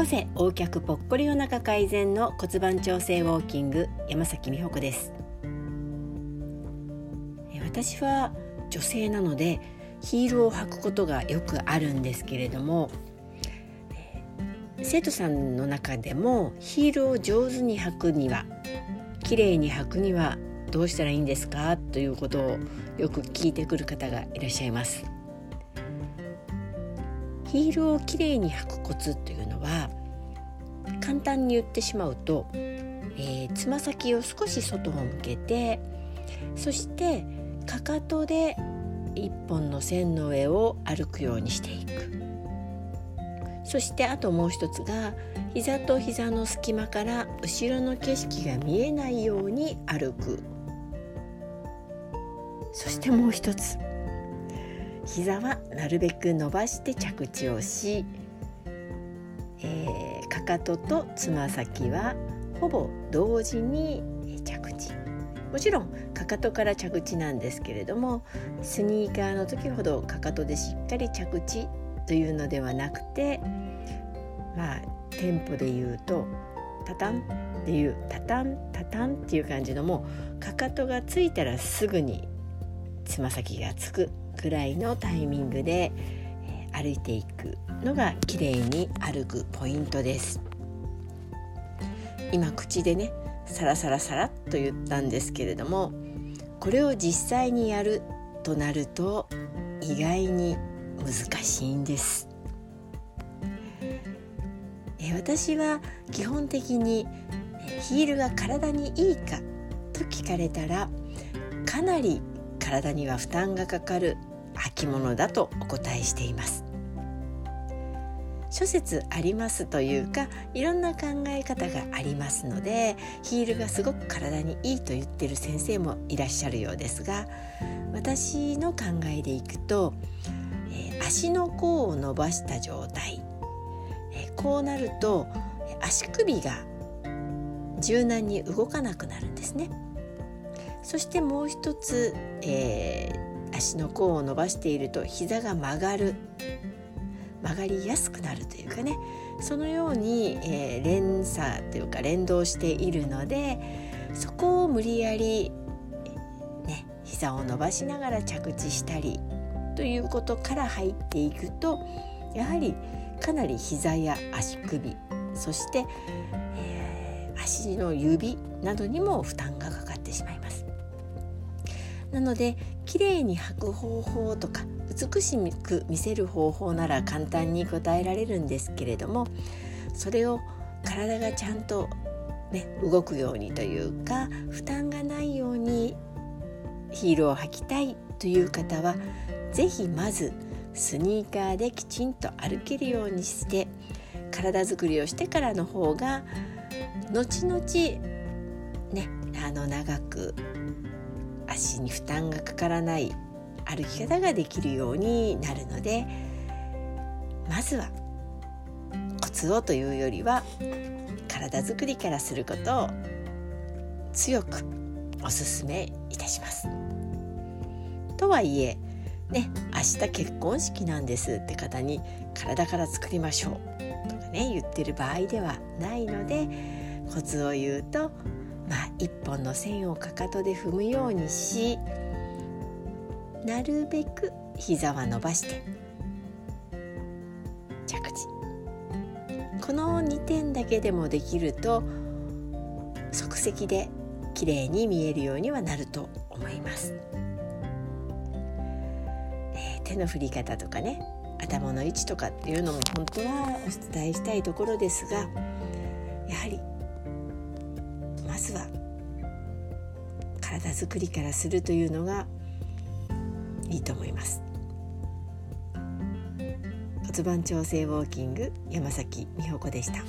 こせ横脚ぽっこりお腹改善の骨盤調整ウォーキング山崎美穂子です。私は女性なのでヒールを履くことがよくあるんですけれども生徒さんの中でもヒールを上手に履くには綺麗に履くにはどうしたらいいんですか？ということをよく聞いてくる方がいらっしゃいます。ヒールをきれいに履くコツというは簡単に言ってしまうとつま、先を少し外を向けてそしてかかとで一本の線の上を歩くようにしていく。そしてあともう一つが膝と膝の隙間から後ろの景色が見えないように歩く。そしてもう一つ。膝はなるべく伸ばして着地をし、かととつま先はほぼ同時に着地。もちろんかかとから着地なんですけれどもスニーカーの時ほどかかとでしっかり着地というのではなくてまあテンポで言うとタタンっていうタタンタタンっていう感じのもうかかとがついたらすぐにつま先がつくくらいのタイミングで歩いていくのが綺麗に歩くポイントです。今口でねサラサラサラっと言ったんですけれどもこれを実際にやるとなると意外に難しいんです。え私は基本的にヒールが体にいいかと聞かれたらかなり体には負担がかかる履物だとお答えしています。諸説ありますというかいろんな考え方がありますのでヒールがすごく体にいいと言ってる先生もいらっしゃるようですが私の考えでいくと、えー、足の甲を伸ばした状態、えー、こうなると足首が柔軟に動かなくなるんですね。そしてもう一つ、えー、足の甲を伸ばしていると膝が曲がる曲がりやすくなるというかねそのように、えー、連鎖というか連動しているのでそこを無理やり、ね、膝を伸ばしながら着地したりということから入っていくとやはりかなり膝や足首そして、えー、足の指などにも負担がかかってしまいます。なので綺麗に履く方法とか美しく見せる方法なら簡単に答えられるんですけれどもそれを体がちゃんと、ね、動くようにというか負担がないようにヒールを履きたいという方は是非まずスニーカーできちんと歩けるようにして体づくりをしてからの方が後々ねあの長く足に負担がかからない歩き方ができるようになるのでまずはコツをというよりは体づくりからすることを強くお勧めいたします。とはいえね明日結婚式なんですって方に体から作りましょうとかね言ってる場合ではないのでコツを言うとまあ、一本の線をかかとで踏むようにしなるべく膝は伸ばして。着地。この2点だけでもできると即席で綺麗に見えるようにはなると思います、えー、手の振り方とかね頭の位置とかっていうのも本当はお伝えしたいところですがやはりまずは体づくりからするというのがいいと思います骨盤調整ウォーキング山崎美穂子でした。